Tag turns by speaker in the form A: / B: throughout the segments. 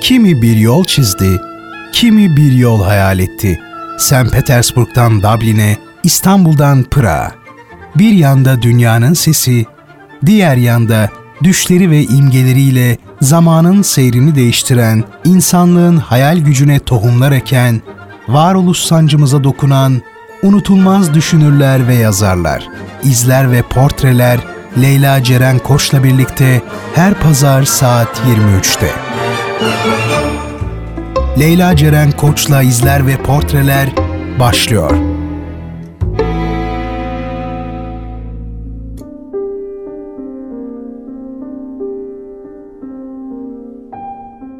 A: Kimi bir yol çizdi, kimi bir yol hayal etti. St. Petersburg'dan Dublin'e, İstanbul'dan Pırağa. Bir yanda dünyanın sesi, diğer yanda düşleri ve imgeleriyle zamanın seyrini değiştiren, insanlığın hayal gücüne tohumlar eken, varoluş sancımıza dokunan, unutulmaz düşünürler ve yazarlar, izler ve portreler Leyla Ceren Koç'la birlikte her pazar saat 23'te. Leyla Ceren Koç'la izler ve portreler başlıyor.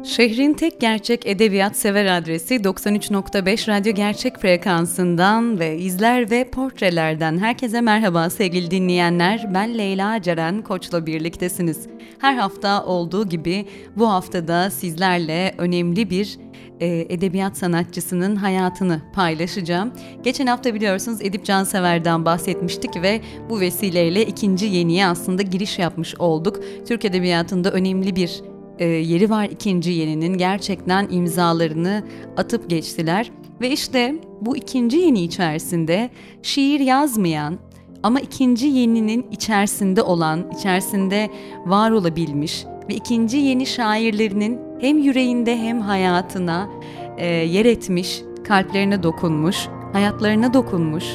B: Şehrin tek gerçek edebiyat sever adresi 93.5 Radyo Gerçek frekansından ve izler ve portrelerden herkese merhaba sevgili dinleyenler. Ben Leyla Ceren Koç'la birliktesiniz. Her hafta olduğu gibi bu haftada sizlerle önemli bir e, edebiyat sanatçısının hayatını paylaşacağım. Geçen hafta biliyorsunuz Edip Cansever'den bahsetmiştik ve bu vesileyle ikinci yeniye aslında giriş yapmış olduk. Türk Edebiyatı'nda önemli bir e, yeri var ikinci yeninin gerçekten imzalarını atıp geçtiler. Ve işte bu ikinci yeni içerisinde şiir yazmayan ama ikinci yeninin içerisinde olan, içerisinde var olabilmiş ve ikinci yeni şairlerinin hem yüreğinde hem hayatına e, yer etmiş, kalplerine dokunmuş, hayatlarına dokunmuş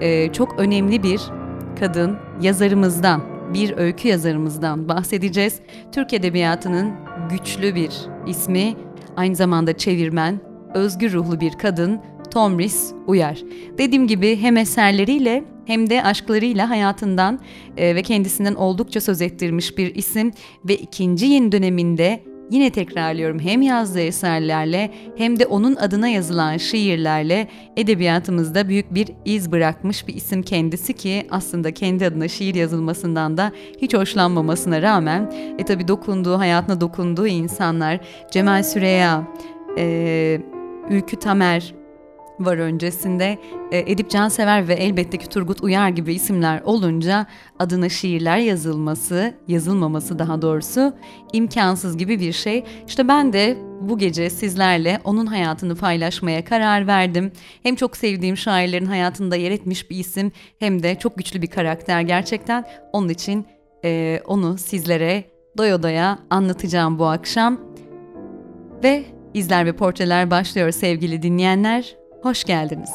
B: e, çok önemli bir kadın yazarımızdan bir öykü yazarımızdan bahsedeceğiz. Türk Edebiyatı'nın güçlü bir ismi, aynı zamanda çevirmen, özgür ruhlu bir kadın Tomris Uyar. Dediğim gibi hem eserleriyle hem de aşklarıyla hayatından e, ve kendisinden oldukça söz ettirmiş bir isim ve ikinci yeni döneminde Yine tekrarlıyorum hem yazdığı eserlerle hem de onun adına yazılan şiirlerle edebiyatımızda büyük bir iz bırakmış bir isim kendisi ki aslında kendi adına şiir yazılmasından da hiç hoşlanmamasına rağmen e tabi dokunduğu, hayatına dokunduğu insanlar Cemal Süreya, e, Ülkü Tamer, var öncesinde. E, Edip Cansever ve elbette ki Turgut Uyar gibi isimler olunca adına şiirler yazılması, yazılmaması daha doğrusu imkansız gibi bir şey. İşte ben de bu gece sizlerle onun hayatını paylaşmaya karar verdim. Hem çok sevdiğim şairlerin hayatında yer etmiş bir isim hem de çok güçlü bir karakter gerçekten. Onun için e, onu sizlere doya doya anlatacağım bu akşam. Ve izler ve portreler başlıyor sevgili dinleyenler. Hoş geldiniz.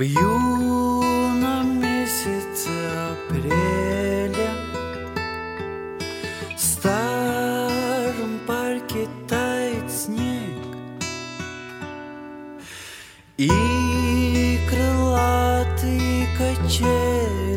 C: В юном месяце апреля В старом парке тает снег И крылатые качели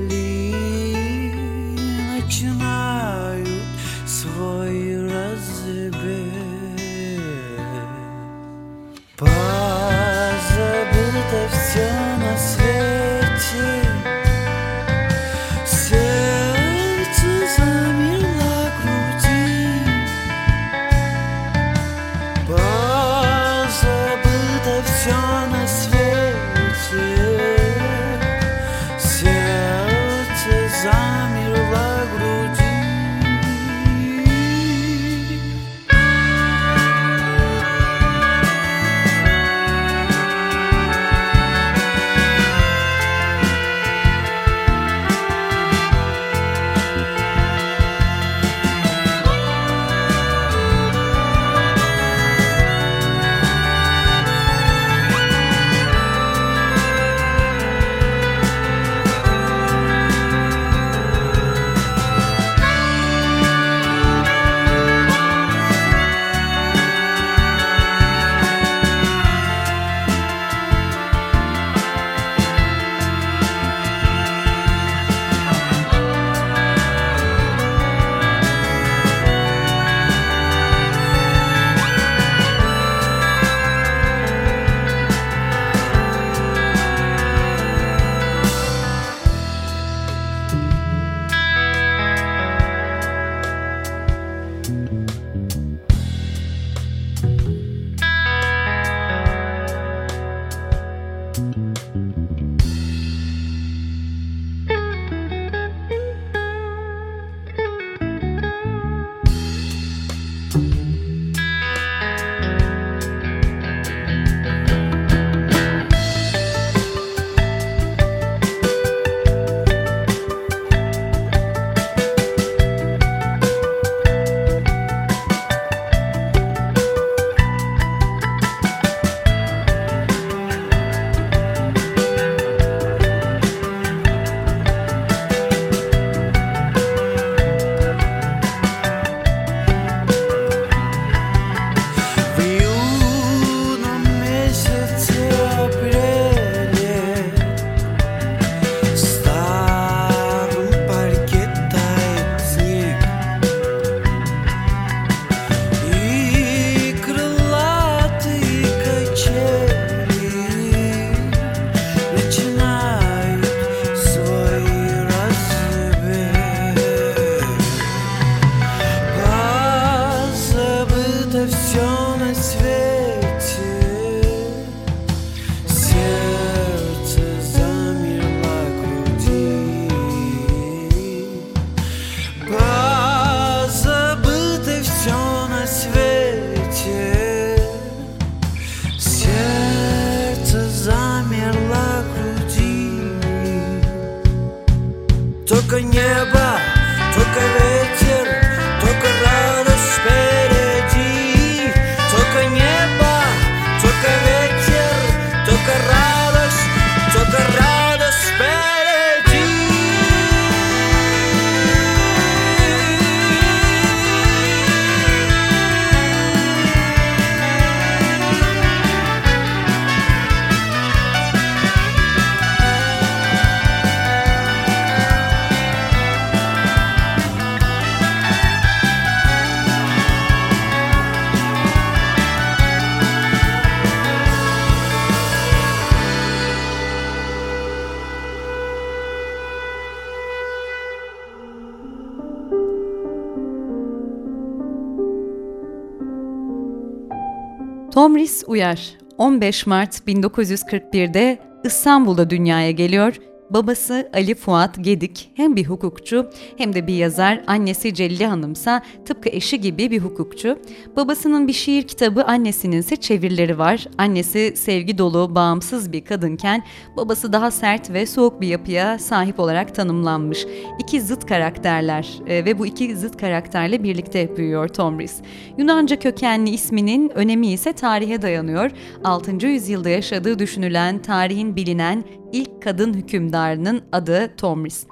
B: Tom Rhys Uyar. 15 Mart 1941'de İstanbul'da dünyaya geliyor Babası Ali Fuat Gedik hem bir hukukçu hem de bir yazar. Annesi Celile Hanımsa tıpkı eşi gibi bir hukukçu. Babasının bir şiir kitabı, annesinin ise çevirileri var. Annesi sevgi dolu, bağımsız bir kadınken babası daha sert ve soğuk bir yapıya sahip olarak tanımlanmış. İki zıt karakterler e, ve bu iki zıt karakterle birlikte büyüyor Tom Rhys. Yunanca kökenli isminin önemi ise tarihe dayanıyor. 6. yüzyılda yaşadığı düşünülen, tarihin bilinen ilk kadın hükümdarının adı Tomris.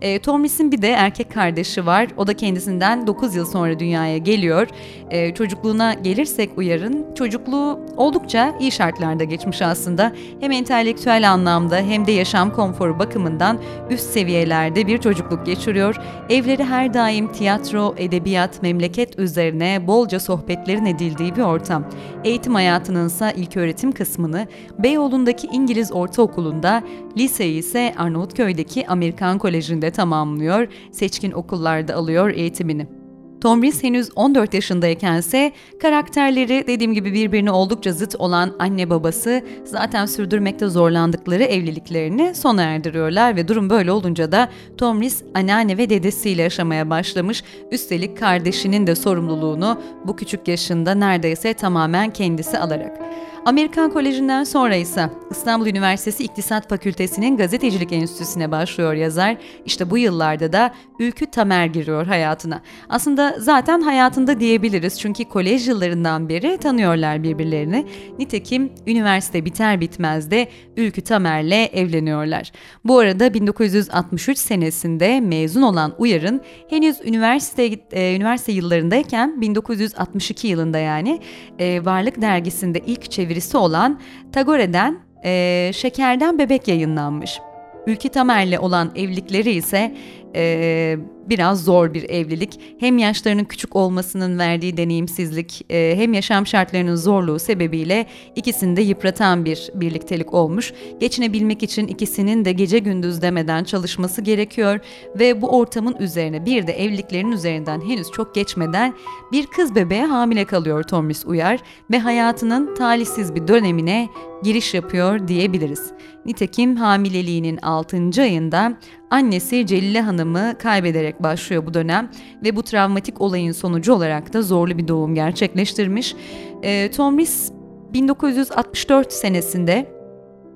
B: E, Tomris'in bir de erkek kardeşi var. O da kendisinden 9 yıl sonra dünyaya geliyor. E, çocukluğuna gelirsek uyarın. Çocukluğu oldukça iyi şartlarda geçmiş aslında. Hem entelektüel anlamda hem de yaşam konforu bakımından üst seviyelerde bir çocukluk geçiriyor. Evleri her daim tiyatro, edebiyat, memleket üzerine bolca sohbetlerin edildiği bir ortam. Eğitim hayatının ise ilk öğretim kısmını Beyoğlu'ndaki İngiliz Ortaokulu'nda, liseyi ise Arnavutköy'deki Amerikan Koleji'nde tamamlıyor, seçkin okullarda alıyor eğitimini. Tom Rees henüz 14 yaşındaykense karakterleri dediğim gibi birbirine oldukça zıt olan anne babası zaten sürdürmekte zorlandıkları evliliklerini sona erdiriyorlar ve durum böyle olunca da Tom Rees anneanne ve dedesiyle yaşamaya başlamış. Üstelik kardeşinin de sorumluluğunu bu küçük yaşında neredeyse tamamen kendisi alarak. Amerikan Koleji'nden sonra ise İstanbul Üniversitesi İktisat Fakültesi'nin Gazetecilik Enstitüsü'ne başlıyor yazar. İşte bu yıllarda da Ülkü Tamer giriyor hayatına. Aslında zaten hayatında diyebiliriz çünkü kolej yıllarından beri tanıyorlar birbirlerini. Nitekim üniversite biter bitmez de Ülkü Tamer'le evleniyorlar. Bu arada 1963 senesinde mezun olan Uyar'ın henüz üniversite e, üniversite yıllarındayken 1962 yılında yani e, Varlık dergisinde ilk çeviri çevirisi olan Tagore'den e, Şekerden Bebek yayınlanmış. Ülke Tamer'le olan evlilikleri ise e, biraz zor bir evlilik. Hem yaşlarının küçük olmasının verdiği deneyimsizlik e, hem yaşam şartlarının zorluğu sebebiyle ikisini de yıpratan bir birliktelik olmuş. Geçinebilmek için ikisinin de gece gündüz demeden çalışması gerekiyor ve bu ortamın üzerine bir de evliliklerin üzerinden henüz çok geçmeden bir kız bebeğe hamile kalıyor Thomas Uyar ve hayatının talihsiz bir dönemine giriş yapıyor diyebiliriz. Nitekim hamileliğinin 6. ayında annesi Celile Hanım'ı kaybederek başlıyor bu dönem ve bu travmatik olayın sonucu olarak da zorlu bir doğum gerçekleştirmiş. E, Tom Rees 1964 senesinde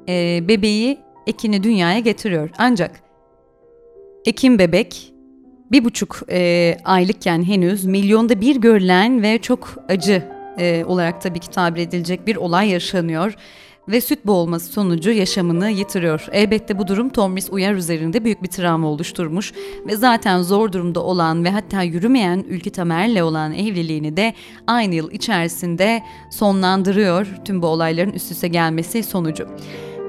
B: e, bebeği Ekin'i dünyaya getiriyor. Ancak Ekin bebek bir buçuk e, aylıkken henüz milyonda bir görülen ve çok acı e, olarak tabii ki tabir edilecek bir olay yaşanıyor ve süt boğulması sonucu yaşamını yitiriyor. Elbette bu durum Tomris Uyar üzerinde büyük bir travma oluşturmuş ve zaten zor durumda olan ve hatta yürümeyen Ülkü Tamer'le olan evliliğini de aynı yıl içerisinde sonlandırıyor tüm bu olayların üst üste gelmesi sonucu.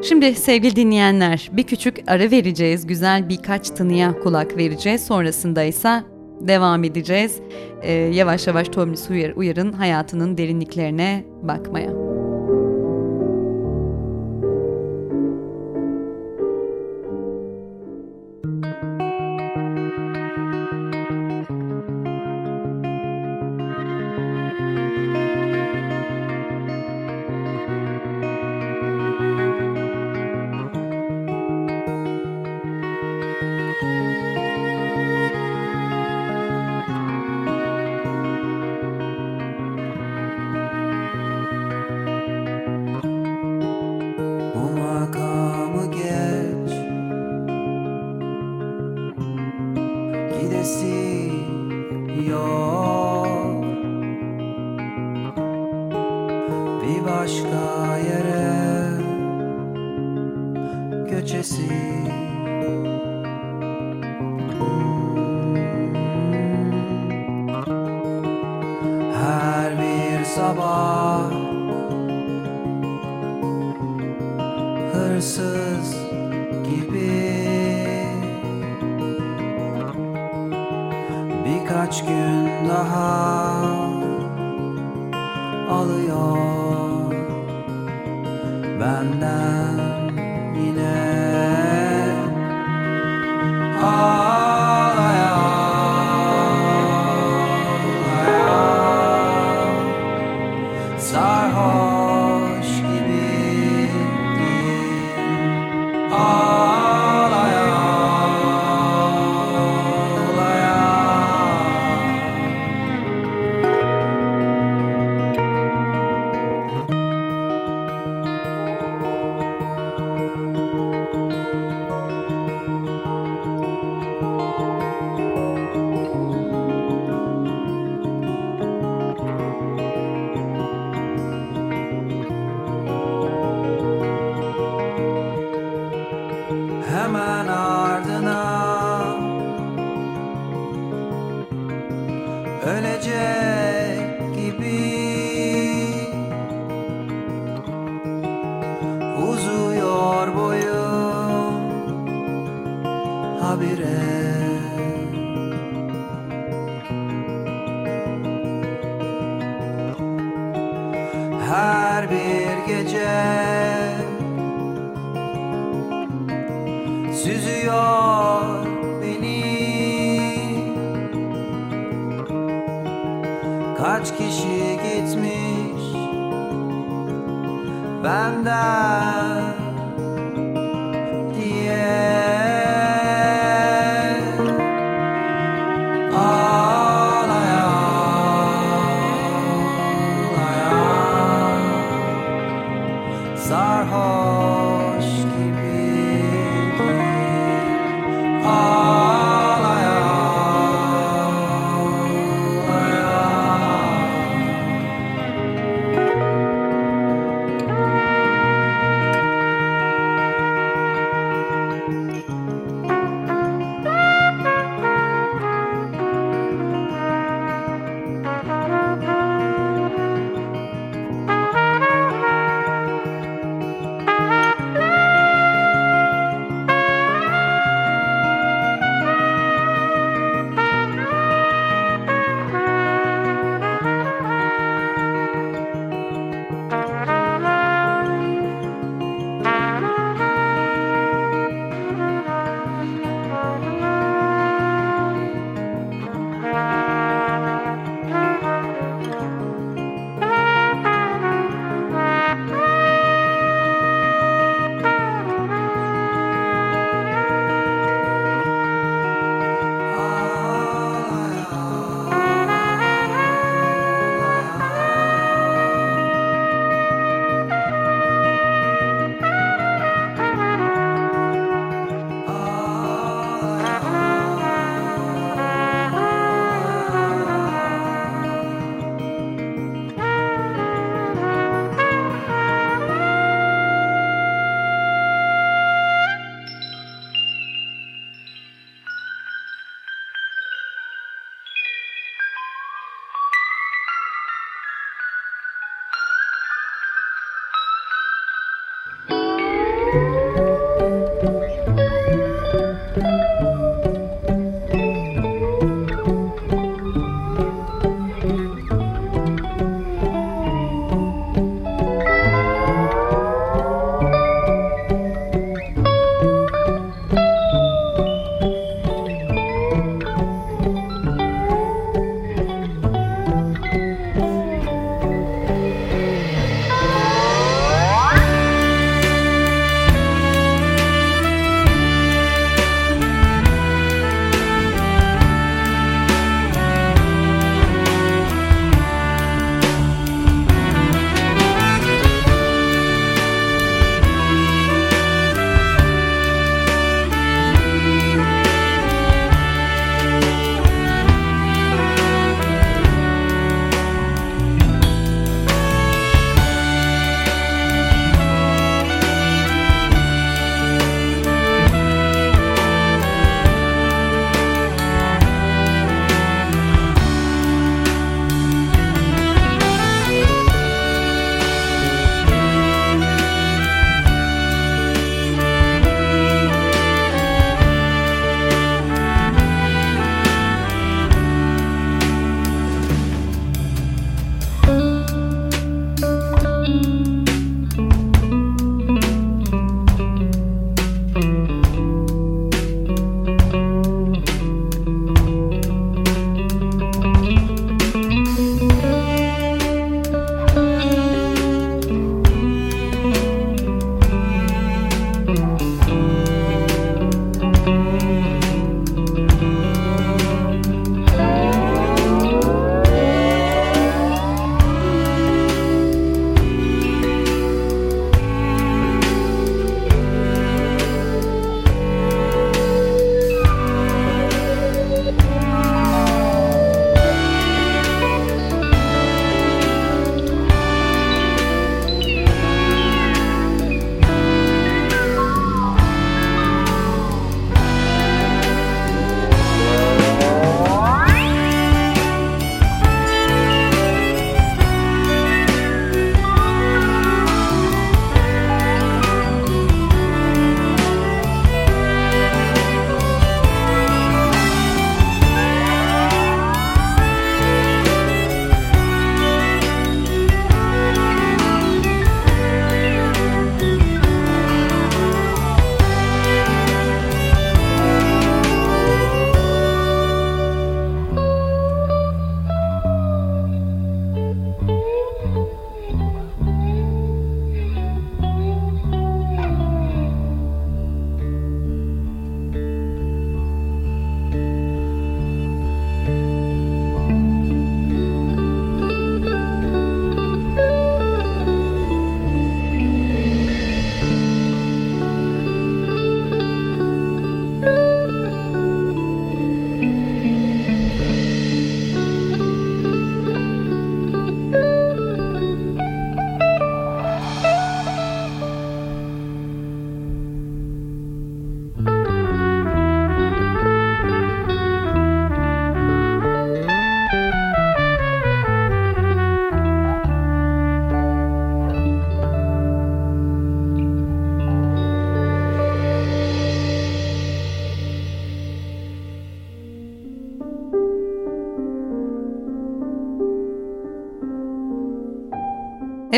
B: Şimdi sevgili dinleyenler bir küçük ara vereceğiz. Güzel birkaç tınıya kulak vereceğiz. Sonrasında ise devam edeceğiz. Ee, yavaş yavaş Tomris Uyar, Uyar'ın hayatının derinliklerine bakmaya.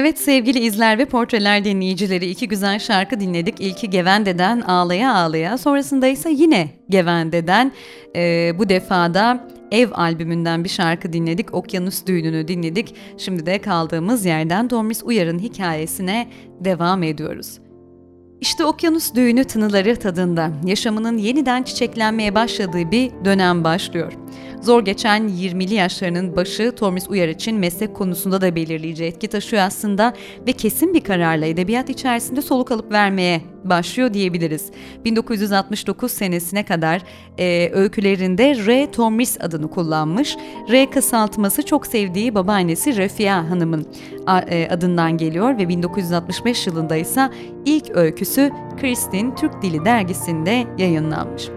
B: Evet sevgili izler ve portreler dinleyicileri iki güzel şarkı dinledik. İlki Gevende'den Ağlaya Ağlaya sonrasında ise yine Gevende'den e, bu defada Ev albümünden bir şarkı dinledik. Okyanus Düğünü'nü dinledik. Şimdi de kaldığımız yerden Domis Uyar'ın hikayesine devam ediyoruz. İşte okyanus düğünü tınıları tadında yaşamının yeniden çiçeklenmeye başladığı bir dönem başlıyor. Zor geçen 20'li yaşlarının başı Tormis Uyar için meslek konusunda da belirleyici etki taşıyor aslında ve kesin bir kararla edebiyat içerisinde soluk alıp vermeye başlıyor diyebiliriz. 1969 senesine kadar e, öykülerinde R. Tormis adını kullanmış. R kısaltması çok sevdiği babaannesi Refia Hanım'ın e, adından geliyor ve 1965 yılında ise ilk öyküsü Kristin Türk Dili dergisinde yayınlanmış.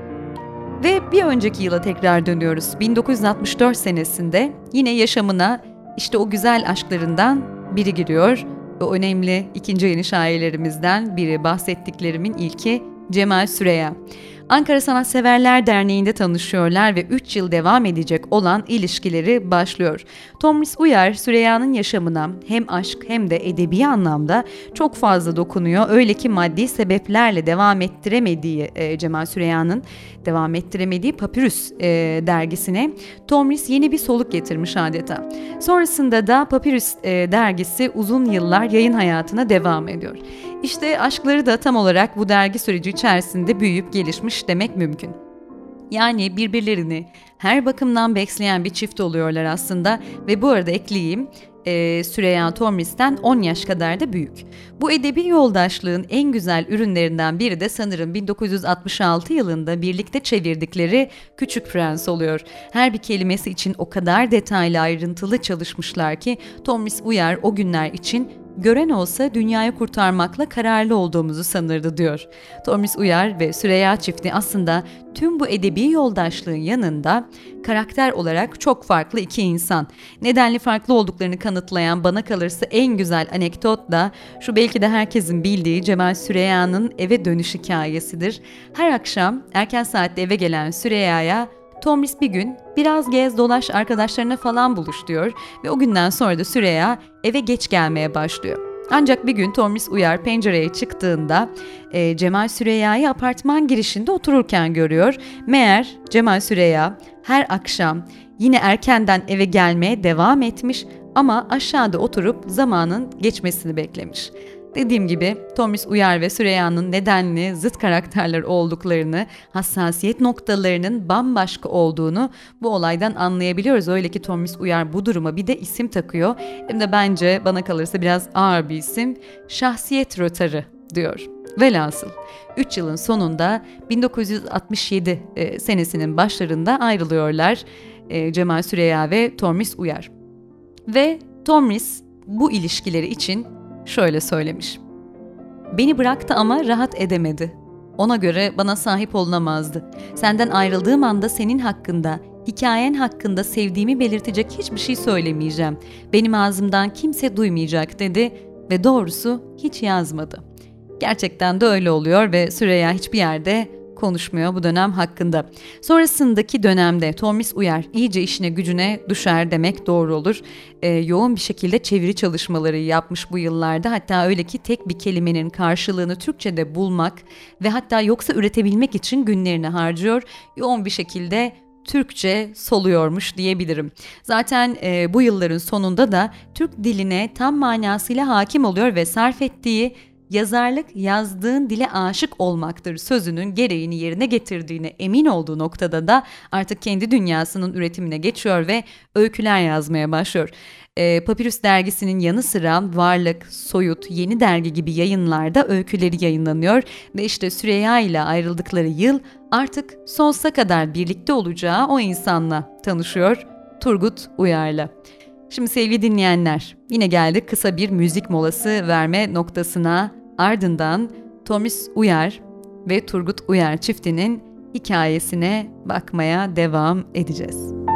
B: Ve bir önceki yıla tekrar dönüyoruz. 1964 senesinde yine yaşamına işte o güzel aşklarından biri giriyor. O önemli ikinci yeni şairlerimizden biri bahsettiklerimin ilki Cemal Süreya. Ankara Sanatseverler Derneği'nde tanışıyorlar ve 3 yıl devam edecek olan ilişkileri başlıyor. Tomris Uyar, Süreyya'nın yaşamına hem aşk hem de edebi anlamda çok fazla dokunuyor. Öyle ki maddi sebeplerle devam ettiremediği e, Cemal Süreyya'nın devam ettiremediği Papyrus e, dergisine Tomris yeni bir soluk getirmiş adeta. Sonrasında da Papyrus e, dergisi uzun yıllar yayın hayatına devam ediyor. İşte aşkları da tam olarak bu dergi süreci içerisinde büyüyüp gelişmiş demek mümkün. Yani birbirlerini her bakımdan besleyen bir çift oluyorlar aslında ve bu arada ekleyeyim e, Süreyya Tormis'ten 10 yaş kadar da büyük. Bu edebi yoldaşlığın en güzel ürünlerinden biri de sanırım 1966 yılında birlikte çevirdikleri Küçük Prens oluyor. Her bir kelimesi için o kadar detaylı ayrıntılı çalışmışlar ki Tormis Uyar o günler için gören olsa dünyayı kurtarmakla kararlı olduğumuzu sanırdı diyor. Thomas Uyar ve Süreyya çifti aslında tüm bu edebi yoldaşlığın yanında karakter olarak çok farklı iki insan. Nedenli farklı olduklarını kanıtlayan bana kalırsa en güzel anekdot da şu belki de herkesin bildiği Cemal Süreyya'nın eve dönüş hikayesidir. Her akşam erken saatte eve gelen Süreyya'ya Tomris bir gün biraz gez dolaş arkadaşlarına falan buluş diyor ve o günden sonra da Süreya eve geç gelmeye başlıyor. Ancak bir gün Tomris Uyar pencereye çıktığında e, Cemal Süreyya'yı apartman girişinde otururken görüyor. Meğer Cemal Süreyya her akşam yine erkenden eve gelmeye devam etmiş ama aşağıda oturup zamanın geçmesini beklemiş. Dediğim gibi Thomas Uyar ve Süreyya'nın nedenli zıt karakterler olduklarını, hassasiyet noktalarının bambaşka olduğunu bu olaydan anlayabiliyoruz. Öyle ki Thomas Uyar bu duruma bir de isim takıyor. Hem de bence bana kalırsa biraz ağır bir isim. Şahsiyet rötarı diyor. Velhasıl 3 yılın sonunda 1967 e, senesinin başlarında ayrılıyorlar e, Cemal Süreyya ve Tormis Uyar. Ve Tormis bu ilişkileri için şöyle söylemiş. Beni bıraktı ama rahat edemedi. Ona göre bana sahip olunamazdı. Senden ayrıldığım anda senin hakkında, hikayen hakkında sevdiğimi belirtecek hiçbir şey söylemeyeceğim. Benim ağzımdan kimse duymayacak dedi ve doğrusu hiç yazmadı. Gerçekten de öyle oluyor ve Süreyya hiçbir yerde konuşmuyor bu dönem hakkında. Sonrasındaki dönemde Thomas Uyar iyice işine gücüne düşer demek doğru olur. Ee, yoğun bir şekilde çeviri çalışmaları yapmış bu yıllarda. Hatta öyle ki tek bir kelimenin karşılığını Türkçe'de bulmak ve hatta yoksa üretebilmek için günlerini harcıyor. Yoğun bir şekilde Türkçe soluyormuş diyebilirim. Zaten e, bu yılların sonunda da Türk diline tam manasıyla hakim oluyor ve sarf ettiği yazarlık yazdığın dile aşık olmaktır sözünün gereğini yerine getirdiğine emin olduğu noktada da artık kendi dünyasının üretimine geçiyor ve öyküler yazmaya başlıyor. E, Papyrus dergisinin yanı sıra Varlık, Soyut, Yeni Dergi gibi yayınlarda öyküleri yayınlanıyor ve işte Süreyya ile ayrıldıkları yıl artık sonsuza kadar birlikte olacağı o insanla tanışıyor Turgut Uyar'la. Şimdi sevgili dinleyenler, yine geldik kısa bir müzik molası verme noktasına. Ardından Tomis Uyar ve Turgut Uyar çiftinin hikayesine bakmaya devam edeceğiz.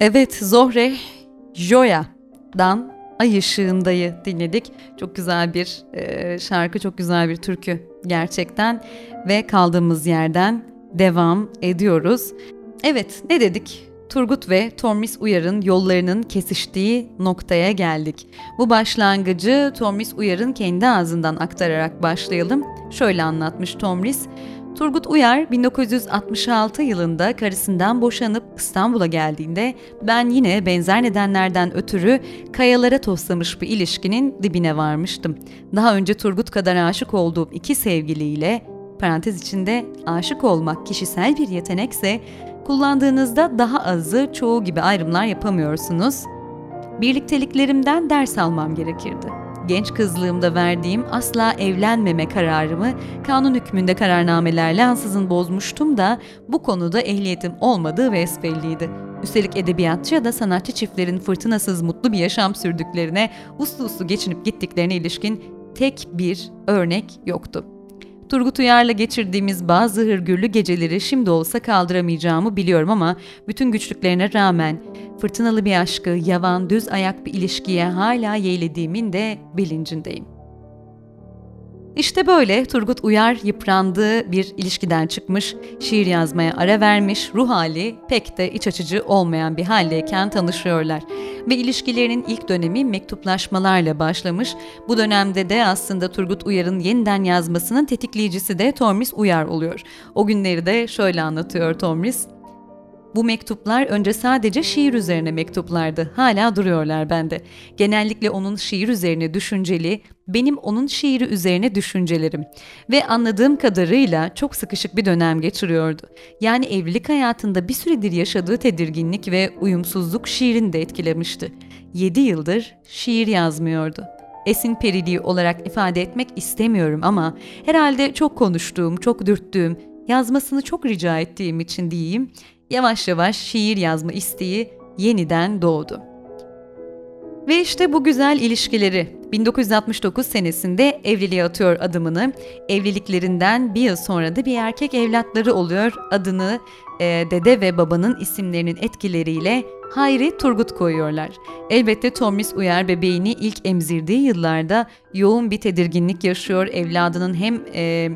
B: Evet Zohre Joya'dan Ay Işığında'yı dinledik. Çok güzel bir e, şarkı, çok güzel bir türkü gerçekten ve kaldığımız yerden devam ediyoruz. Evet ne dedik? Turgut ve Tormis Uyar'ın yollarının kesiştiği noktaya geldik. Bu başlangıcı Tormis Uyar'ın kendi ağzından aktararak başlayalım. Şöyle anlatmış Tormis. Turgut Uyar 1966 yılında karısından boşanıp İstanbul'a geldiğinde ben yine benzer nedenlerden ötürü kayalara toslamış bir ilişkinin dibine varmıştım. Daha önce Turgut kadar aşık olduğum iki sevgiliyle parantez içinde aşık olmak kişisel bir yetenekse kullandığınızda daha azı çoğu gibi ayrımlar yapamıyorsunuz. Birlikteliklerimden ders almam gerekirdi. Genç kızlığımda verdiğim asla evlenmeme kararımı kanun hükmünde kararnamelerle ansızın bozmuştum da bu konuda ehliyetim olmadığı besbelliydi. Üstelik edebiyatçı ya da sanatçı çiftlerin fırtınasız mutlu bir yaşam sürdüklerine, uslu uslu geçinip gittiklerine ilişkin tek bir örnek yoktu. Turgut Uyar'la geçirdiğimiz bazı hırgürlü geceleri şimdi olsa kaldıramayacağımı biliyorum ama bütün güçlüklerine rağmen fırtınalı bir aşkı, yavan, düz ayak bir ilişkiye hala yeğlediğimin de bilincindeyim. İşte böyle Turgut Uyar yıprandığı bir ilişkiden çıkmış, şiir yazmaya ara vermiş, ruh hali pek de iç açıcı olmayan bir haldeyken tanışıyorlar. Ve ilişkilerinin ilk dönemi mektuplaşmalarla başlamış. Bu dönemde de aslında Turgut Uyar'ın yeniden yazmasının tetikleyicisi de Tormis Uyar oluyor. O günleri de şöyle anlatıyor Tormis. Bu mektuplar önce sadece şiir üzerine mektuplardı. Hala duruyorlar bende. Genellikle onun şiir üzerine düşünceli, benim onun şiiri üzerine düşüncelerim. Ve anladığım kadarıyla çok sıkışık bir dönem geçiriyordu. Yani evlilik hayatında bir süredir yaşadığı tedirginlik ve uyumsuzluk şiirini de etkilemişti. 7 yıldır şiir yazmıyordu. Esin periliği olarak ifade etmek istemiyorum ama herhalde çok konuştuğum, çok dürttüğüm, yazmasını çok rica ettiğim için diyeyim, yavaş yavaş şiir yazma isteği yeniden doğdu. Ve işte bu güzel ilişkileri 1969 senesinde evliliğe atıyor adımını. Evliliklerinden bir yıl sonra da bir erkek evlatları oluyor. Adını e, dede ve babanın isimlerinin etkileriyle Hayri Turgut koyuyorlar. Elbette Tomris Uyar bebeğini ilk emzirdiği yıllarda yoğun bir tedirginlik yaşıyor. Evladının hem e,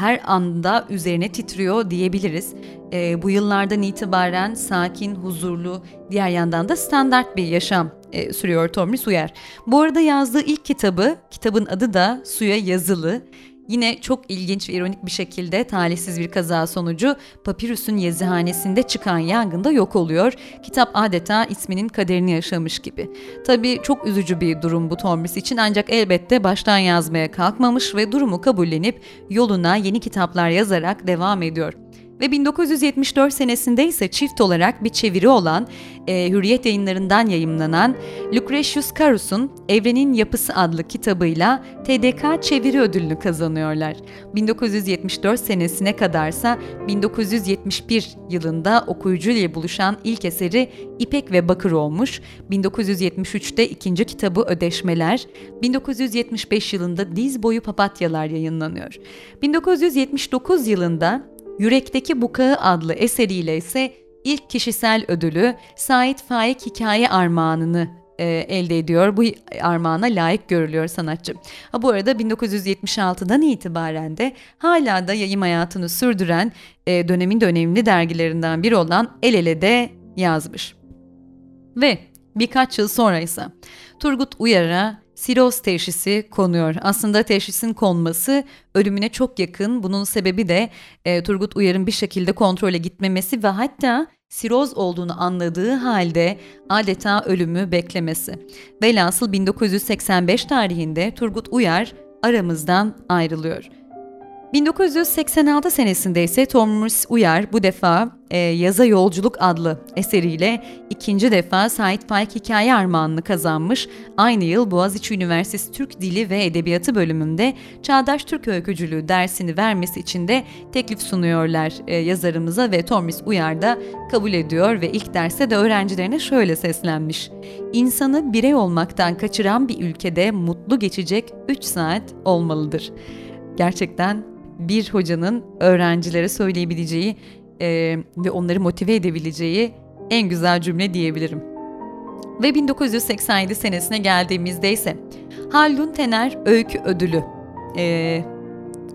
B: her anda üzerine titriyor diyebiliriz. E, bu yıllardan itibaren sakin, huzurlu, diğer yandan da standart bir yaşam e, sürüyor Tomris Uyar. Bu arada yazdığı ilk kitabı, kitabın adı da Suya Yazılı. Yine çok ilginç ve ironik bir şekilde talihsiz bir kaza sonucu Papyrus'un yazıhanesinde çıkan yangında yok oluyor. Kitap adeta isminin kaderini yaşamış gibi. Tabii çok üzücü bir durum bu Tomris için ancak elbette baştan yazmaya kalkmamış ve durumu kabullenip yoluna yeni kitaplar yazarak devam ediyor ve 1974 senesinde ise çift olarak bir çeviri olan e, Hürriyet yayınlarından yayımlanan Lucretius Carus'un Evrenin Yapısı adlı kitabıyla TDK çeviri ödülünü kazanıyorlar. 1974 senesine kadarsa 1971 yılında okuyucuyla buluşan ilk eseri İpek ve Bakır olmuş. 1973'te ikinci kitabı Ödeşmeler, 1975 yılında Diz Boyu Papatyalar yayınlanıyor. 1979 yılında Yürekteki Bukağı adlı eseriyle ise ilk kişisel ödülü Sait Faik Hikaye Armağanını e, elde ediyor. Bu armağana layık görülüyor sanatçı. Ha, bu arada 1976'dan itibaren de hala da yayım hayatını sürdüren e, dönemin de önemli dergilerinden biri olan El Ele'de yazmış. Ve birkaç yıl sonra ise Turgut Uyar'a siroz teşhisi konuyor. Aslında teşhisin konması ölümüne çok yakın. Bunun sebebi de e, Turgut Uyar'ın bir şekilde kontrole gitmemesi ve hatta siroz olduğunu anladığı halde adeta ölümü beklemesi. Velhasıl 1985 tarihinde Turgut Uyar aramızdan ayrılıyor. 1986 senesinde ise Thomas Uyar bu defa e, Yaza Yolculuk adlı eseriyle ikinci defa Sait Faik Hikaye Armağanını kazanmış. Aynı yıl Boğaziçi Üniversitesi Türk Dili ve Edebiyatı bölümünde Çağdaş Türk Öykücülüğü dersini vermesi için de teklif sunuyorlar e, yazarımıza ve Thomas Uyar da kabul ediyor ve ilk derste de öğrencilerine şöyle seslenmiş. İnsanı birey olmaktan kaçıran bir ülkede mutlu geçecek 3 saat olmalıdır. Gerçekten bir hocanın öğrencilere söyleyebileceği e, ve onları motive edebileceği en güzel cümle diyebilirim. Ve 1987 senesine geldiğimizde ise Haldun Tener Öykü Ödülü e,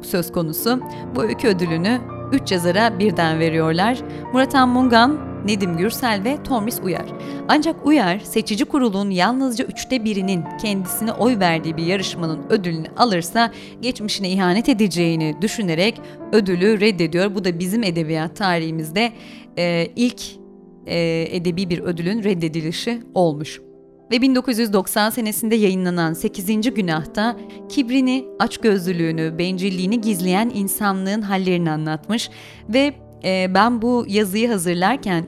B: söz konusu. Bu öykü ödülünü 3 yazara birden veriyorlar. Murat Mungan, Nedim Gürsel ve Tomris Uyar. Ancak Uyar, seçici kurulun yalnızca üçte birinin kendisine oy verdiği bir yarışmanın ödülünü alırsa geçmişine ihanet edeceğini düşünerek ödülü reddediyor. Bu da bizim edebiyat tarihimizde e, ilk e, edebi bir ödülün reddedilişi olmuş. Ve 1990 senesinde yayınlanan 8. Günah'ta kibrini, açgözlülüğünü, bencilliğini gizleyen insanlığın hallerini anlatmış ve e, ben bu yazıyı hazırlarken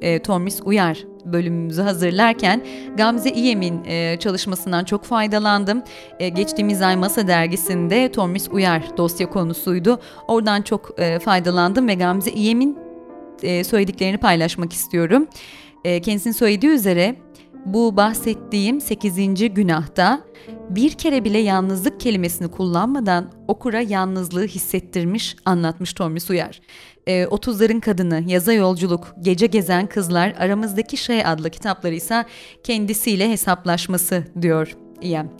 B: e, Tormis Uyar bölümümüzü hazırlarken Gamze İyem'in e, çalışmasından çok faydalandım. E, geçtiğimiz ay Masa dergisinde Tormis Uyar dosya konusuydu. Oradan çok e, faydalandım ve Gamze İyem'in e, söylediklerini paylaşmak istiyorum. E, kendisinin söylediği üzere bu bahsettiğim 8. günahta bir kere bile yalnızlık kelimesini kullanmadan okura yalnızlığı hissettirmiş, anlatmış Tomris Uyar. E, 30'ların Kadını, Yaza Yolculuk, Gece Gezen Kızlar, Aramızdaki Şey adlı kitapları ise kendisiyle hesaplaşması diyor İyem.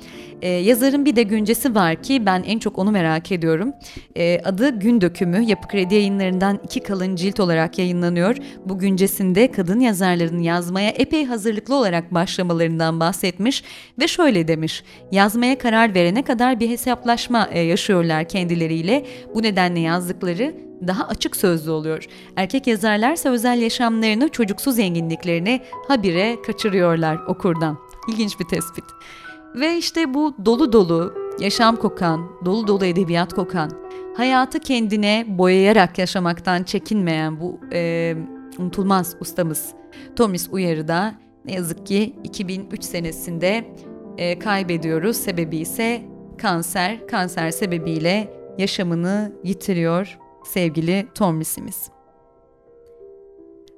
B: Ee, yazarın bir de güncesi var ki ben en çok onu merak ediyorum. Ee, adı Gün Dökümü. Yapı Kredi yayınlarından iki kalın cilt olarak yayınlanıyor. Bu güncesinde kadın yazarların yazmaya epey hazırlıklı olarak başlamalarından bahsetmiş ve şöyle demiş. Yazmaya karar verene kadar bir hesaplaşma e, yaşıyorlar kendileriyle. Bu nedenle yazdıkları
D: daha açık sözlü oluyor. Erkek yazarlarsa özel yaşamlarını, çocuksu zenginliklerini habire kaçırıyorlar okurdan. İlginç bir tespit. Ve işte bu dolu dolu, yaşam kokan, dolu dolu edebiyat kokan, hayatı kendine boyayarak yaşamaktan çekinmeyen bu e, unutulmaz ustamız Thomas Uyar'ı da ne yazık ki 2003 senesinde e, kaybediyoruz. Sebebi ise kanser. Kanser sebebiyle yaşamını yitiriyor sevgili Thomas'imiz.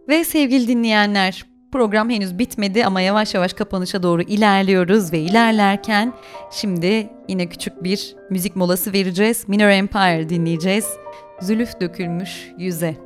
D: Ve sevgili dinleyenler, program henüz bitmedi ama yavaş yavaş kapanışa doğru ilerliyoruz ve ilerlerken şimdi yine küçük bir müzik molası vereceğiz. Minor Empire dinleyeceğiz. Zülüf dökülmüş yüze.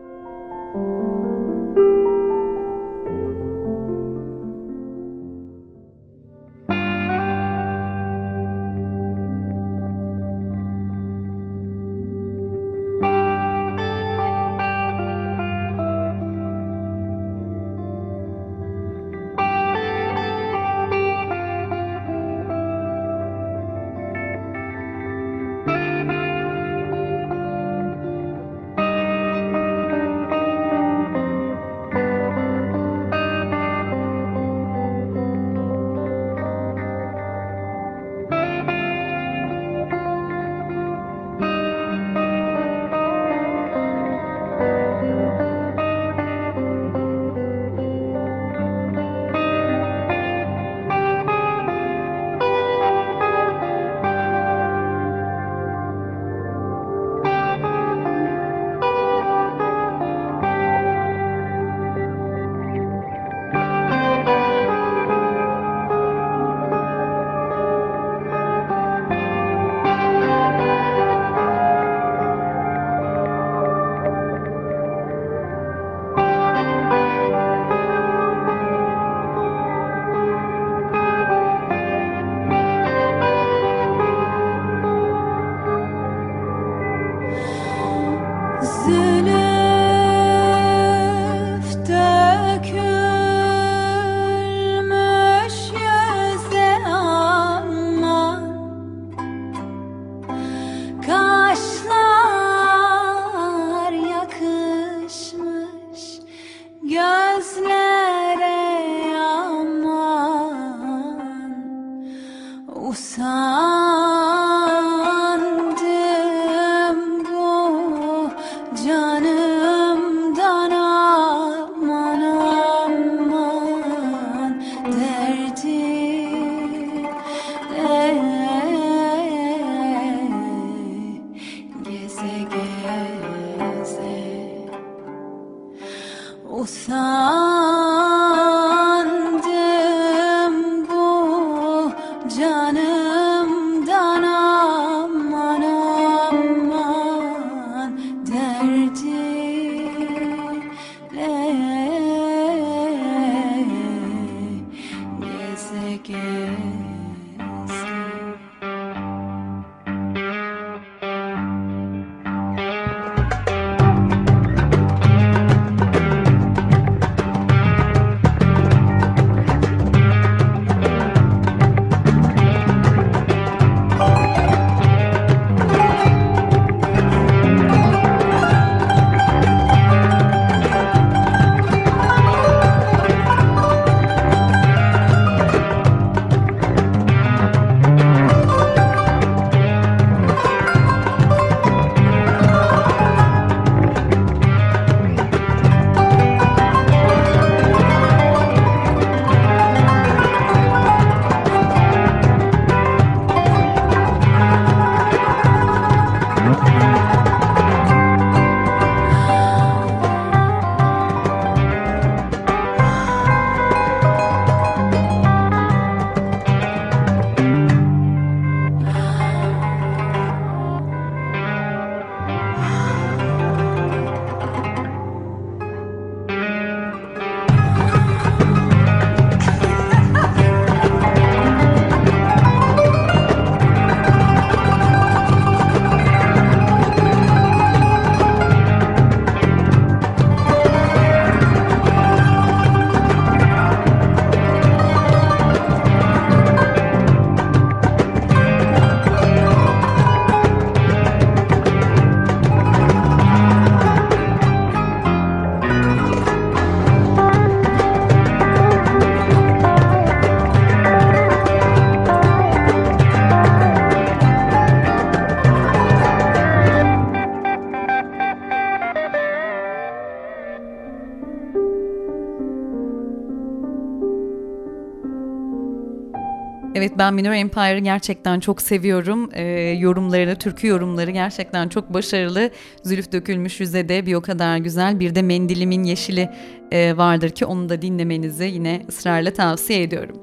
B: Evet ben Minor Empire'ı gerçekten çok seviyorum. Ee, yorumlarını, türkü yorumları gerçekten çok başarılı. Zülüf dökülmüş yüze de bir o kadar güzel. Bir de Mendilimin Yeşili e, vardır ki onu da dinlemenizi yine ısrarla tavsiye ediyorum.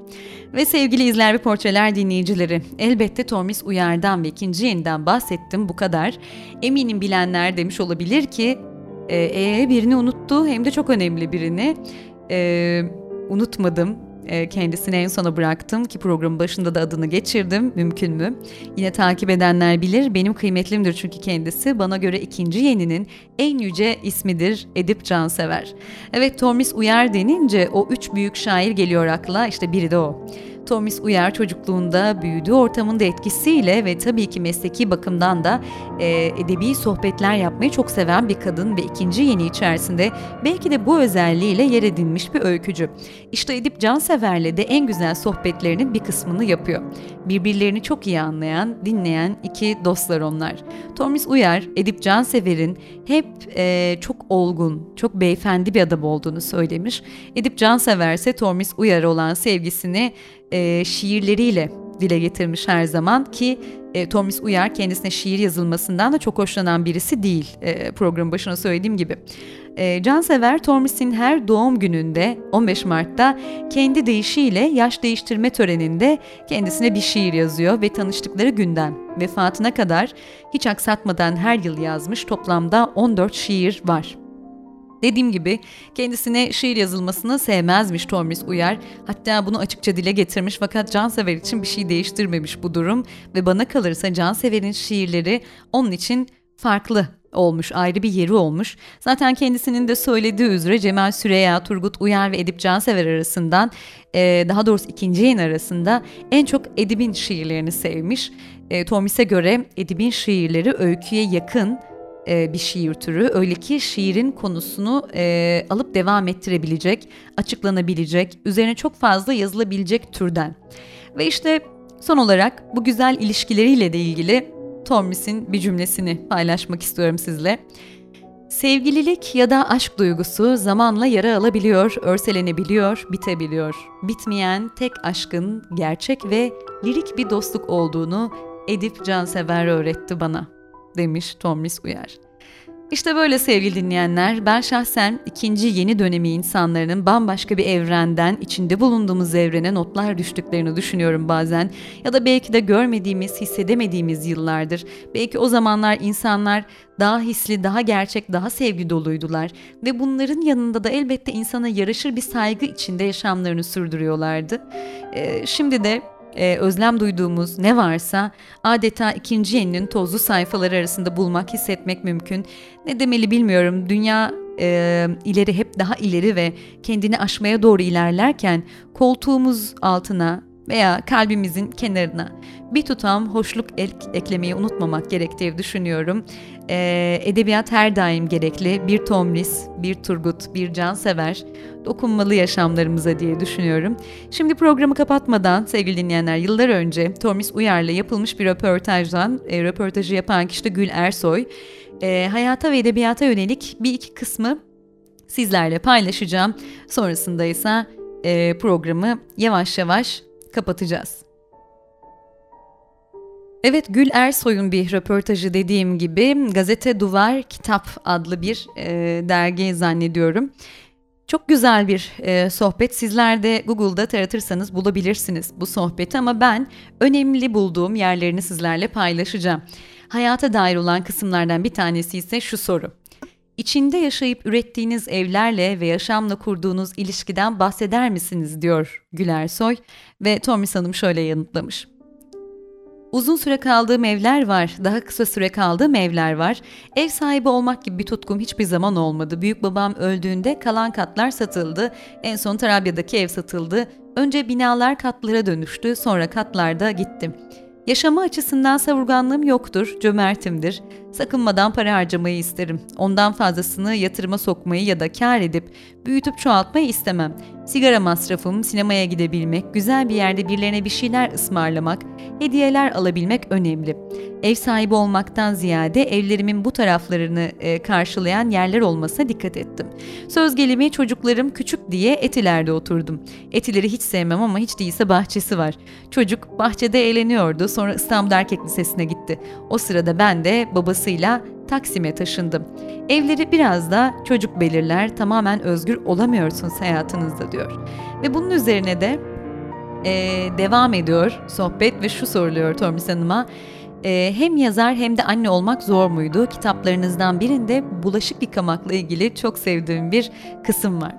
B: Ve sevgili izler ve portreler dinleyicileri, elbette Tormis Uyar'dan ve ikinci yeniden bahsettim bu kadar. Eminim bilenler demiş olabilir ki, e, e, birini unuttu hem de çok önemli birini. E, unutmadım, e, kendisini en sona bıraktım ki programın başında da adını geçirdim. Mümkün mü? Yine takip edenler bilir. Benim kıymetlimdir çünkü kendisi. Bana göre ikinci yeninin en yüce ismidir Edip Cansever. Evet Tormis Uyar denince o üç büyük şair geliyor akla. İşte biri de o. Thomas Uyar çocukluğunda büyüdüğü ortamın da etkisiyle ve tabii ki mesleki bakımdan da e, edebi sohbetler yapmayı çok seven bir kadın ve ikinci yeni içerisinde belki de bu özelliğiyle yer edinmiş bir öykücü. İşte Edip Cansever'le de en güzel sohbetlerinin bir kısmını yapıyor. Birbirlerini çok iyi anlayan, dinleyen iki dostlar onlar. Thomas Uyar, Edip Cansever'in hep e, çok olgun, çok beyefendi bir adam olduğunu söylemiş. Edip Cansever ise Thomas Uyar'a olan sevgisini e, şiirleriyle dile getirmiş her zaman ki e, Thomas Uyar kendisine şiir yazılmasından da çok hoşlanan birisi değil e, programın başına söylediğim gibi. E, Cansever Thomas'in her doğum gününde 15 Mart'ta kendi deyişiyle yaş değiştirme töreninde kendisine bir şiir yazıyor ve tanıştıkları günden vefatına kadar hiç aksatmadan her yıl yazmış toplamda 14 şiir var. Dediğim gibi kendisine şiir yazılmasını sevmezmiş Tormis Uyar. Hatta bunu açıkça dile getirmiş fakat Cansever için bir şey değiştirmemiş bu durum. Ve bana kalırsa Cansever'in şiirleri onun için farklı olmuş, ayrı bir yeri olmuş. Zaten kendisinin de söylediği üzere Cemal Süreya, Turgut Uyar ve Edip Cansever arasından, daha doğrusu ikinci yayın arasında en çok Edip'in şiirlerini sevmiş. Tormis'e göre Edip'in şiirleri öyküye yakın, e, bir şiir türü. Öyle ki şiirin konusunu e, alıp devam ettirebilecek, açıklanabilecek, üzerine çok fazla yazılabilecek türden. Ve işte son olarak bu güzel ilişkileriyle de ilgili Tormis'in bir cümlesini paylaşmak istiyorum sizle. Sevgililik ya da aşk duygusu zamanla yara alabiliyor, örselenebiliyor, bitebiliyor. Bitmeyen tek aşkın gerçek ve lirik bir dostluk olduğunu Edip Cansever öğretti bana.'' demiş Tomris Uyar. İşte böyle sevgili dinleyenler, ben şahsen ikinci yeni dönemi insanların bambaşka bir evrenden, içinde bulunduğumuz evrene notlar düştüklerini düşünüyorum bazen. Ya da belki de görmediğimiz, hissedemediğimiz yıllardır. Belki o zamanlar insanlar daha hisli, daha gerçek, daha sevgi doluydular. Ve bunların yanında da elbette insana yaraşır bir saygı içinde yaşamlarını sürdürüyorlardı. Ee, şimdi de e, özlem duyduğumuz ne varsa adeta ikinci yeninin tozlu sayfaları arasında bulmak, hissetmek mümkün. Ne demeli bilmiyorum. Dünya e, ileri hep daha ileri ve kendini aşmaya doğru ilerlerken koltuğumuz altına veya kalbimizin kenarına bir tutam hoşluk ek eklemeyi unutmamak gerektiği düşünüyorum. Ee, edebiyat her daim gerekli. Bir Tomris, bir Turgut, bir Cansever dokunmalı yaşamlarımıza diye düşünüyorum. Şimdi programı kapatmadan sevgili dinleyenler yıllar önce Tomris Uyar'la yapılmış bir röportajdan, e, röportajı yapan kişi de Gül Ersoy. E, hayata ve edebiyata yönelik bir iki kısmı sizlerle paylaşacağım. Sonrasında ise e, programı yavaş yavaş kapatacağız. Evet Gül Ersoy'un bir röportajı dediğim gibi Gazete Duvar Kitap adlı bir e, dergi zannediyorum. Çok güzel bir e, sohbet. Sizler de Google'da taratırsanız bulabilirsiniz bu sohbeti ama ben önemli bulduğum yerlerini sizlerle paylaşacağım. Hayata dair olan kısımlardan bir tanesi ise şu soru. İçinde yaşayıp ürettiğiniz evlerle ve yaşamla kurduğunuz ilişkiden bahseder misiniz diyor Güler Soy ve Tomis Hanım şöyle yanıtlamış. Uzun süre kaldığım evler var, daha kısa süre kaldığım evler var. Ev sahibi olmak gibi bir tutkum hiçbir zaman olmadı. Büyük babam öldüğünde kalan katlar satıldı. En son Tarabya'daki ev satıldı. Önce binalar katlara dönüştü, sonra katlarda gittim. Yaşama açısından savurganlığım yoktur, cömertimdir. Sakınmadan para harcamayı isterim. Ondan fazlasını yatırıma sokmayı ya da kar edip büyütüp çoğaltmayı istemem. Sigara masrafım, sinemaya gidebilmek, güzel bir yerde birilerine bir şeyler ısmarlamak, hediyeler alabilmek önemli. Ev sahibi olmaktan ziyade evlerimin bu taraflarını e, karşılayan yerler olmasına dikkat ettim. Söz gelimi çocuklarım küçük diye Etiler'de oturdum. Etileri hiç sevmem ama hiç değilse bahçesi var. Çocuk bahçede eğleniyordu sonra İstanbul Erkek Lisesi'ne gitti. O sırada ben de babasıyla Taksim'e taşındım. Evleri biraz da çocuk belirler, tamamen özgür olamıyorsunuz hayatınızda diyor. Ve bunun üzerine de e, devam ediyor sohbet ve şu soruluyor Tormis Hanım'a. E, hem yazar hem de anne olmak zor muydu? Kitaplarınızdan birinde bulaşık yıkamakla ilgili çok sevdiğim bir kısım var.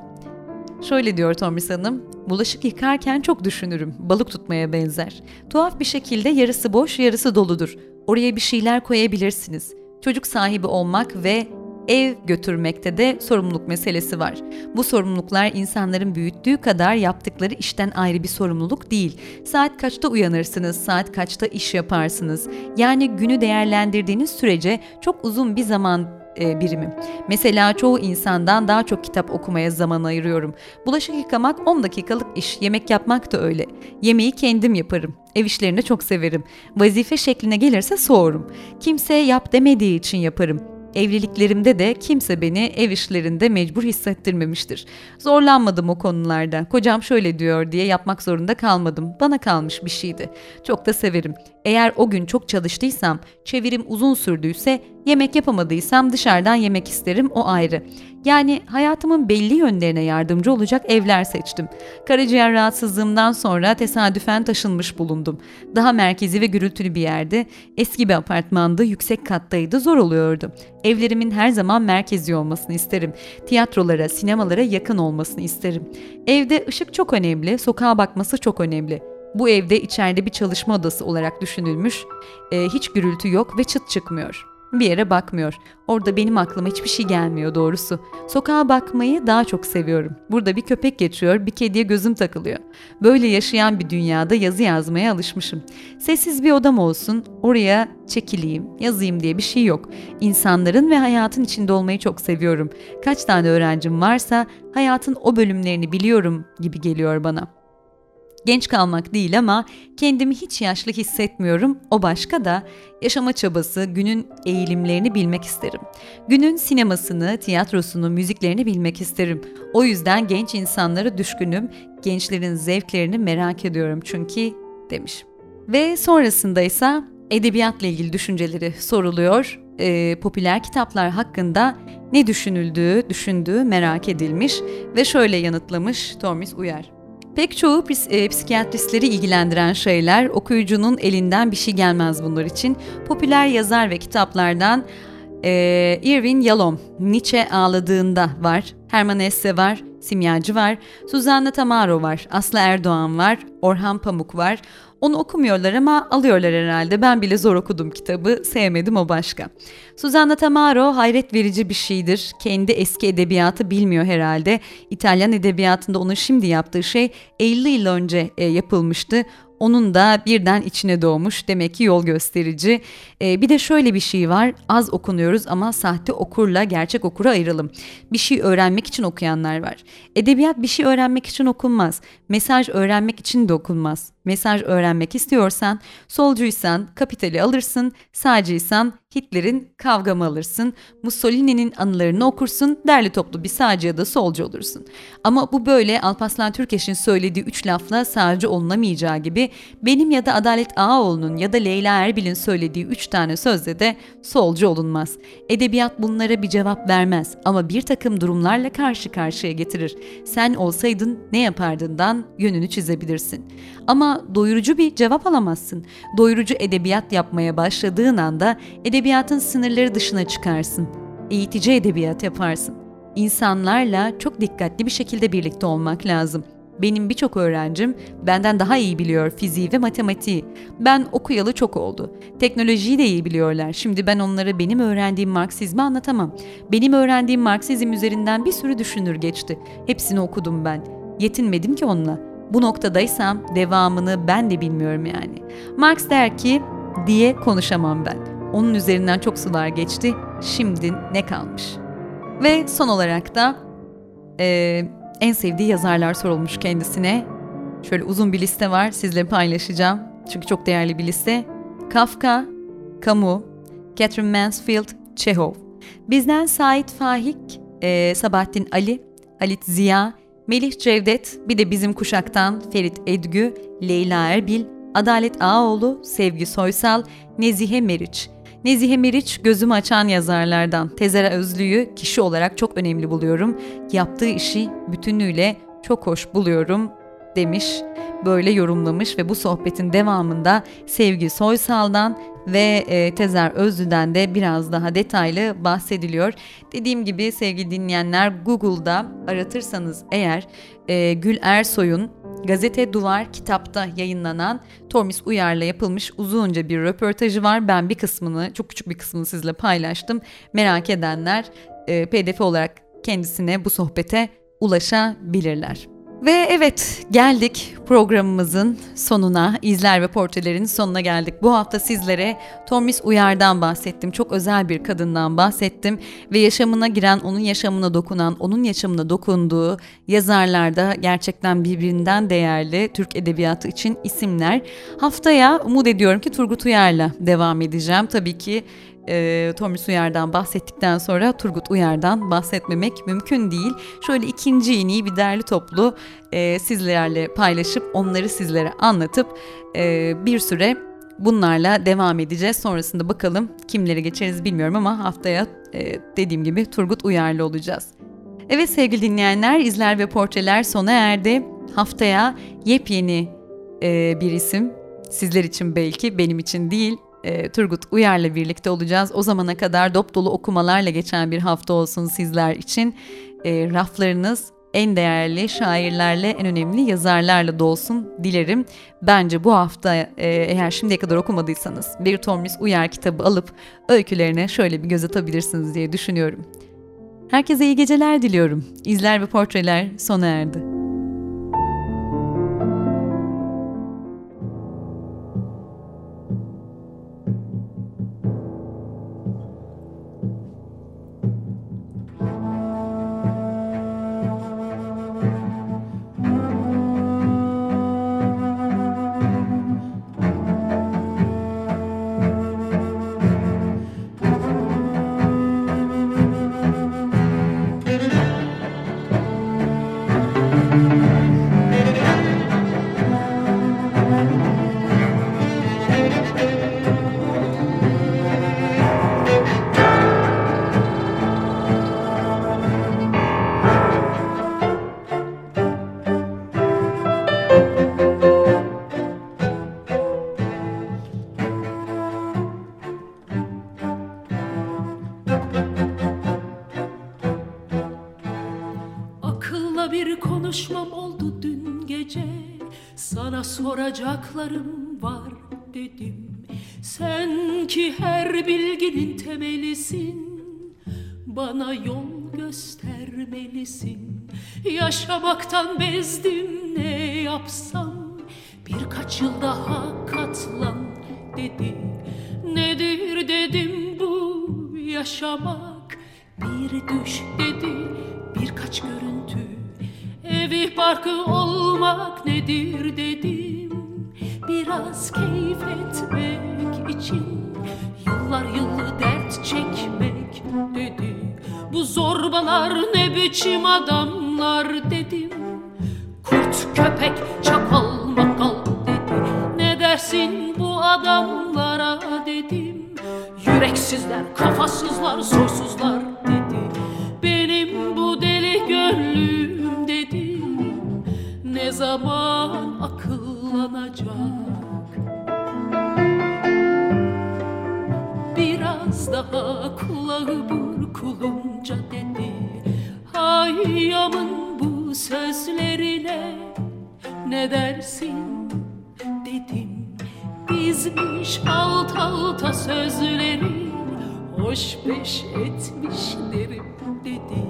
B: Şöyle diyor Tomris Hanım, bulaşık yıkarken çok düşünürüm, balık tutmaya benzer. Tuhaf bir şekilde yarısı boş, yarısı doludur. Oraya bir şeyler koyabilirsiniz. Çocuk sahibi olmak ve ev götürmekte de sorumluluk meselesi var. Bu sorumluluklar insanların büyüttüğü kadar yaptıkları işten ayrı bir sorumluluk değil. Saat kaçta uyanırsınız, saat kaçta iş yaparsınız. Yani günü değerlendirdiğiniz sürece çok uzun bir zaman e, birimi. Mesela çoğu insandan daha çok kitap okumaya zaman ayırıyorum. Bulaşık yıkamak 10 dakikalık iş, yemek yapmak da öyle. Yemeği kendim yaparım. Ev işlerini çok severim. Vazife şekline gelirse soğurum. Kimse yap demediği için yaparım. Evliliklerimde de kimse beni ev işlerinde mecbur hissettirmemiştir. Zorlanmadım o konularda. Kocam şöyle diyor diye yapmak zorunda kalmadım. Bana kalmış bir şeydi. Çok da severim. Eğer o gün çok çalıştıysam, çevirim uzun sürdüyse, yemek yapamadıysam dışarıdan yemek isterim o ayrı. Yani hayatımın belli yönlerine yardımcı olacak evler seçtim. Karaciğer rahatsızlığımdan sonra tesadüfen taşınmış bulundum. Daha merkezi ve gürültülü bir yerde, eski bir apartmanda, yüksek kattaydı, zor oluyordu. Evlerimin her zaman merkezi olmasını isterim. Tiyatrolara, sinemalara yakın olmasını isterim. Evde ışık çok önemli, sokağa bakması çok önemli. Bu evde içeride bir çalışma odası olarak düşünülmüş, e, hiç gürültü yok ve çıt çıkmıyor. Bir yere bakmıyor. Orada benim aklıma hiçbir şey gelmiyor doğrusu. Sokağa bakmayı daha çok seviyorum. Burada bir köpek geçiyor, bir kediye gözüm takılıyor. Böyle yaşayan bir dünyada yazı yazmaya alışmışım. Sessiz bir odam olsun, oraya çekileyim, yazayım diye bir şey yok. İnsanların ve hayatın içinde olmayı çok seviyorum. Kaç tane öğrencim varsa hayatın o bölümlerini biliyorum gibi geliyor bana.'' Genç kalmak değil ama kendimi hiç yaşlı hissetmiyorum. O başka da yaşama çabası, günün eğilimlerini bilmek isterim. Günün sinemasını, tiyatrosunu, müziklerini bilmek isterim. O yüzden genç insanlara düşkünüm. Gençlerin zevklerini merak ediyorum çünkü demiş. Ve sonrasında ise edebiyatla ilgili düşünceleri soruluyor. Ee, popüler kitaplar hakkında ne düşünüldüğü, düşündüğü merak edilmiş ve şöyle yanıtlamış Tormis Uyar. Pek çoğu e, psikiyatristleri ilgilendiren şeyler okuyucunun elinden bir şey gelmez bunlar için. Popüler yazar ve kitaplardan e, Irving Yalom, Nietzsche ağladığında var, Herman Hesse var, Simyacı var, Suzanne Tamaro var, Aslı Erdoğan var, Orhan Pamuk var. Onu okumuyorlar ama alıyorlar herhalde. Ben bile zor okudum kitabı. Sevmedim o başka. Suzanna Tamaro hayret verici bir şeydir. Kendi eski edebiyatı bilmiyor herhalde. İtalyan edebiyatında onun şimdi yaptığı şey 50 yıl önce e, yapılmıştı. Onun da birden içine doğmuş. Demek ki yol gösterici. Ee, bir de şöyle bir şey var. Az okunuyoruz ama sahte okurla gerçek okura ayıralım. Bir şey öğrenmek için okuyanlar var. Edebiyat bir şey öğrenmek için okunmaz. Mesaj öğrenmek için de okunmaz. Mesaj öğrenmek istiyorsan, solcuysan kapitali alırsın, sağcıysan Hitler'in kavgamı alırsın, Mussolini'nin anılarını okursun, derli toplu bir sağcı ya da solcu olursun. Ama bu böyle Alparslan Türkeş'in söylediği üç lafla sağcı olunamayacağı gibi benim ya da Adalet Ağaoğlu'nun ya da Leyla Erbil'in söylediği üç tane sözle de solcu olunmaz. Edebiyat bunlara bir cevap vermez ama bir takım durumlarla karşı karşıya getirir. Sen olsaydın ne yapardından yönünü çizebilirsin. Ama doyurucu bir cevap alamazsın. Doyurucu edebiyat yapmaya başladığın anda edebiyatın sınırları dışına çıkarsın. Eğitici edebiyat yaparsın. İnsanlarla çok dikkatli bir şekilde birlikte olmak lazım. Benim birçok öğrencim benden daha iyi biliyor fiziği ve matematiği. Ben okuyalı çok oldu. Teknolojiyi de iyi biliyorlar. Şimdi ben onlara benim öğrendiğim Marksizmi anlatamam. Benim öğrendiğim Marksizm üzerinden bir sürü düşünür geçti. Hepsini okudum ben. Yetinmedim ki onunla. Bu noktadaysam devamını ben de bilmiyorum yani. Marx der ki diye konuşamam ben. Onun üzerinden çok sular geçti. Şimdi ne kalmış? Ve son olarak da e, en sevdiği yazarlar sorulmuş kendisine. Şöyle uzun bir liste var sizle paylaşacağım. Çünkü çok değerli bir liste. Kafka, Camus, Catherine Mansfield, Chekhov. Bizden Sait Faik, e, Sabahattin Ali, Halit Ziya, Melih Cevdet, bir de bizim kuşaktan Ferit Edgü, Leyla Erbil, Adalet Ağoğlu, Sevgi Soysal, Nezihe Meriç. Nezihe Meriç gözümü açan yazarlardan. Tezera Özlü'yü kişi olarak çok önemli buluyorum. Yaptığı işi bütünüyle çok hoş buluyorum demiş, böyle yorumlamış ve bu sohbetin devamında Sevgi Soysal'dan ve e, Tezer Özlü'den de biraz daha detaylı bahsediliyor. Dediğim gibi sevgili dinleyenler Google'da aratırsanız eğer e, Gül Ersoy'un Gazete Duvar kitapta yayınlanan Tormis Uyar'la yapılmış uzunca bir röportajı var. Ben bir kısmını, çok küçük bir kısmını sizle paylaştım. Merak edenler e, pdf olarak kendisine bu sohbete ulaşabilirler. Ve evet geldik programımızın sonuna, izler ve portrelerin sonuna geldik. Bu hafta sizlere Tormis Uyar'dan bahsettim. Çok özel bir kadından bahsettim ve yaşamına giren, onun yaşamına dokunan, onun yaşamına dokunduğu yazarlarda gerçekten birbirinden değerli Türk Edebiyatı için isimler. Haftaya umut ediyorum ki Turgut Uyar'la devam edeceğim. Tabii ki e, Tomris Uyar'dan bahsettikten sonra Turgut Uyar'dan bahsetmemek mümkün değil. Şöyle ikinci yeniyi bir derli toplu e, sizlerle paylaşıp onları sizlere anlatıp e, bir süre bunlarla devam edeceğiz. Sonrasında bakalım kimleri geçeriz bilmiyorum ama haftaya e, dediğim gibi Turgut Uyar'lı olacağız. Evet sevgili dinleyenler izler ve portreler sona erdi. Haftaya yepyeni e, bir isim sizler için belki benim için değil e, Turgut Uyar'la birlikte olacağız. O zamana kadar dop dolu okumalarla geçen bir hafta olsun sizler için. E, raflarınız en değerli şairlerle, en önemli yazarlarla dolsun dilerim. Bence bu hafta e, eğer şimdiye kadar okumadıysanız bir Tomris Uyar kitabı alıp öykülerine şöyle bir göz atabilirsiniz diye düşünüyorum. Herkese iyi geceler diliyorum. İzler ve portreler sona erdi.
E: Soracaklarım var dedim. Sen ki her bilginin temelisin. Bana yol göstermelisin. Yaşamaktan bezdim ne yapsam. Birkaç yıl daha katlan dedi. Nedir dedim bu yaşamak? Bir düş dedi birkaç görüntü. Evi barkı olmak nedir dedim Biraz keyif etmek için Yıllar yılı dert çekmek dedi. Bu zorbalar ne biçim adamlar dedim. Kurt köpek çakal makal dedi. Ne dersin bu adamlara dedim. Yüreksizler kafasızlar soysuzlar dedi. Benim bu deli gönlüm dedi. Ne zaman akıllanacak Daha kulağı burkulunca dedi. Hayyamın bu sözlerine ne dersin dedim. Dizmiş alt alta sözleri Hoş beş etmiş derim dedi.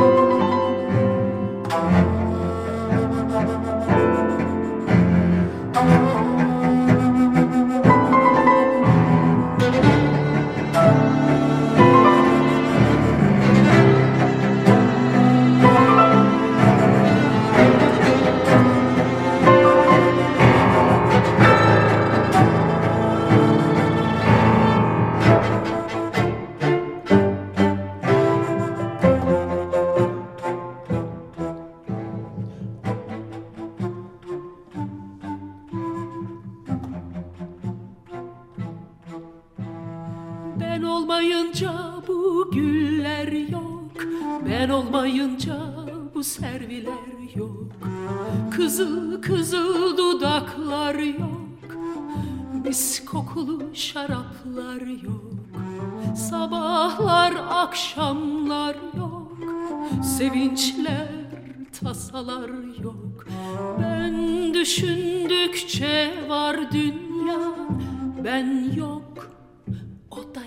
E: Ben serviler yok. Kızıl kızıl dudaklar yok. Mis kokulu şaraplar yok. Sabahlar akşamlar yok. Sevinçler tasalar yok. Ben düşündükçe var dünya. Ben yok o da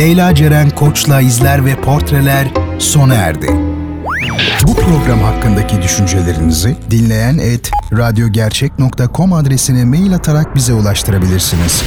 A: Leyla Ceren Koç'la izler ve portreler sona erdi. Bu program hakkındaki düşüncelerinizi dinleyen et radyogercek.com adresine mail atarak bize ulaştırabilirsiniz.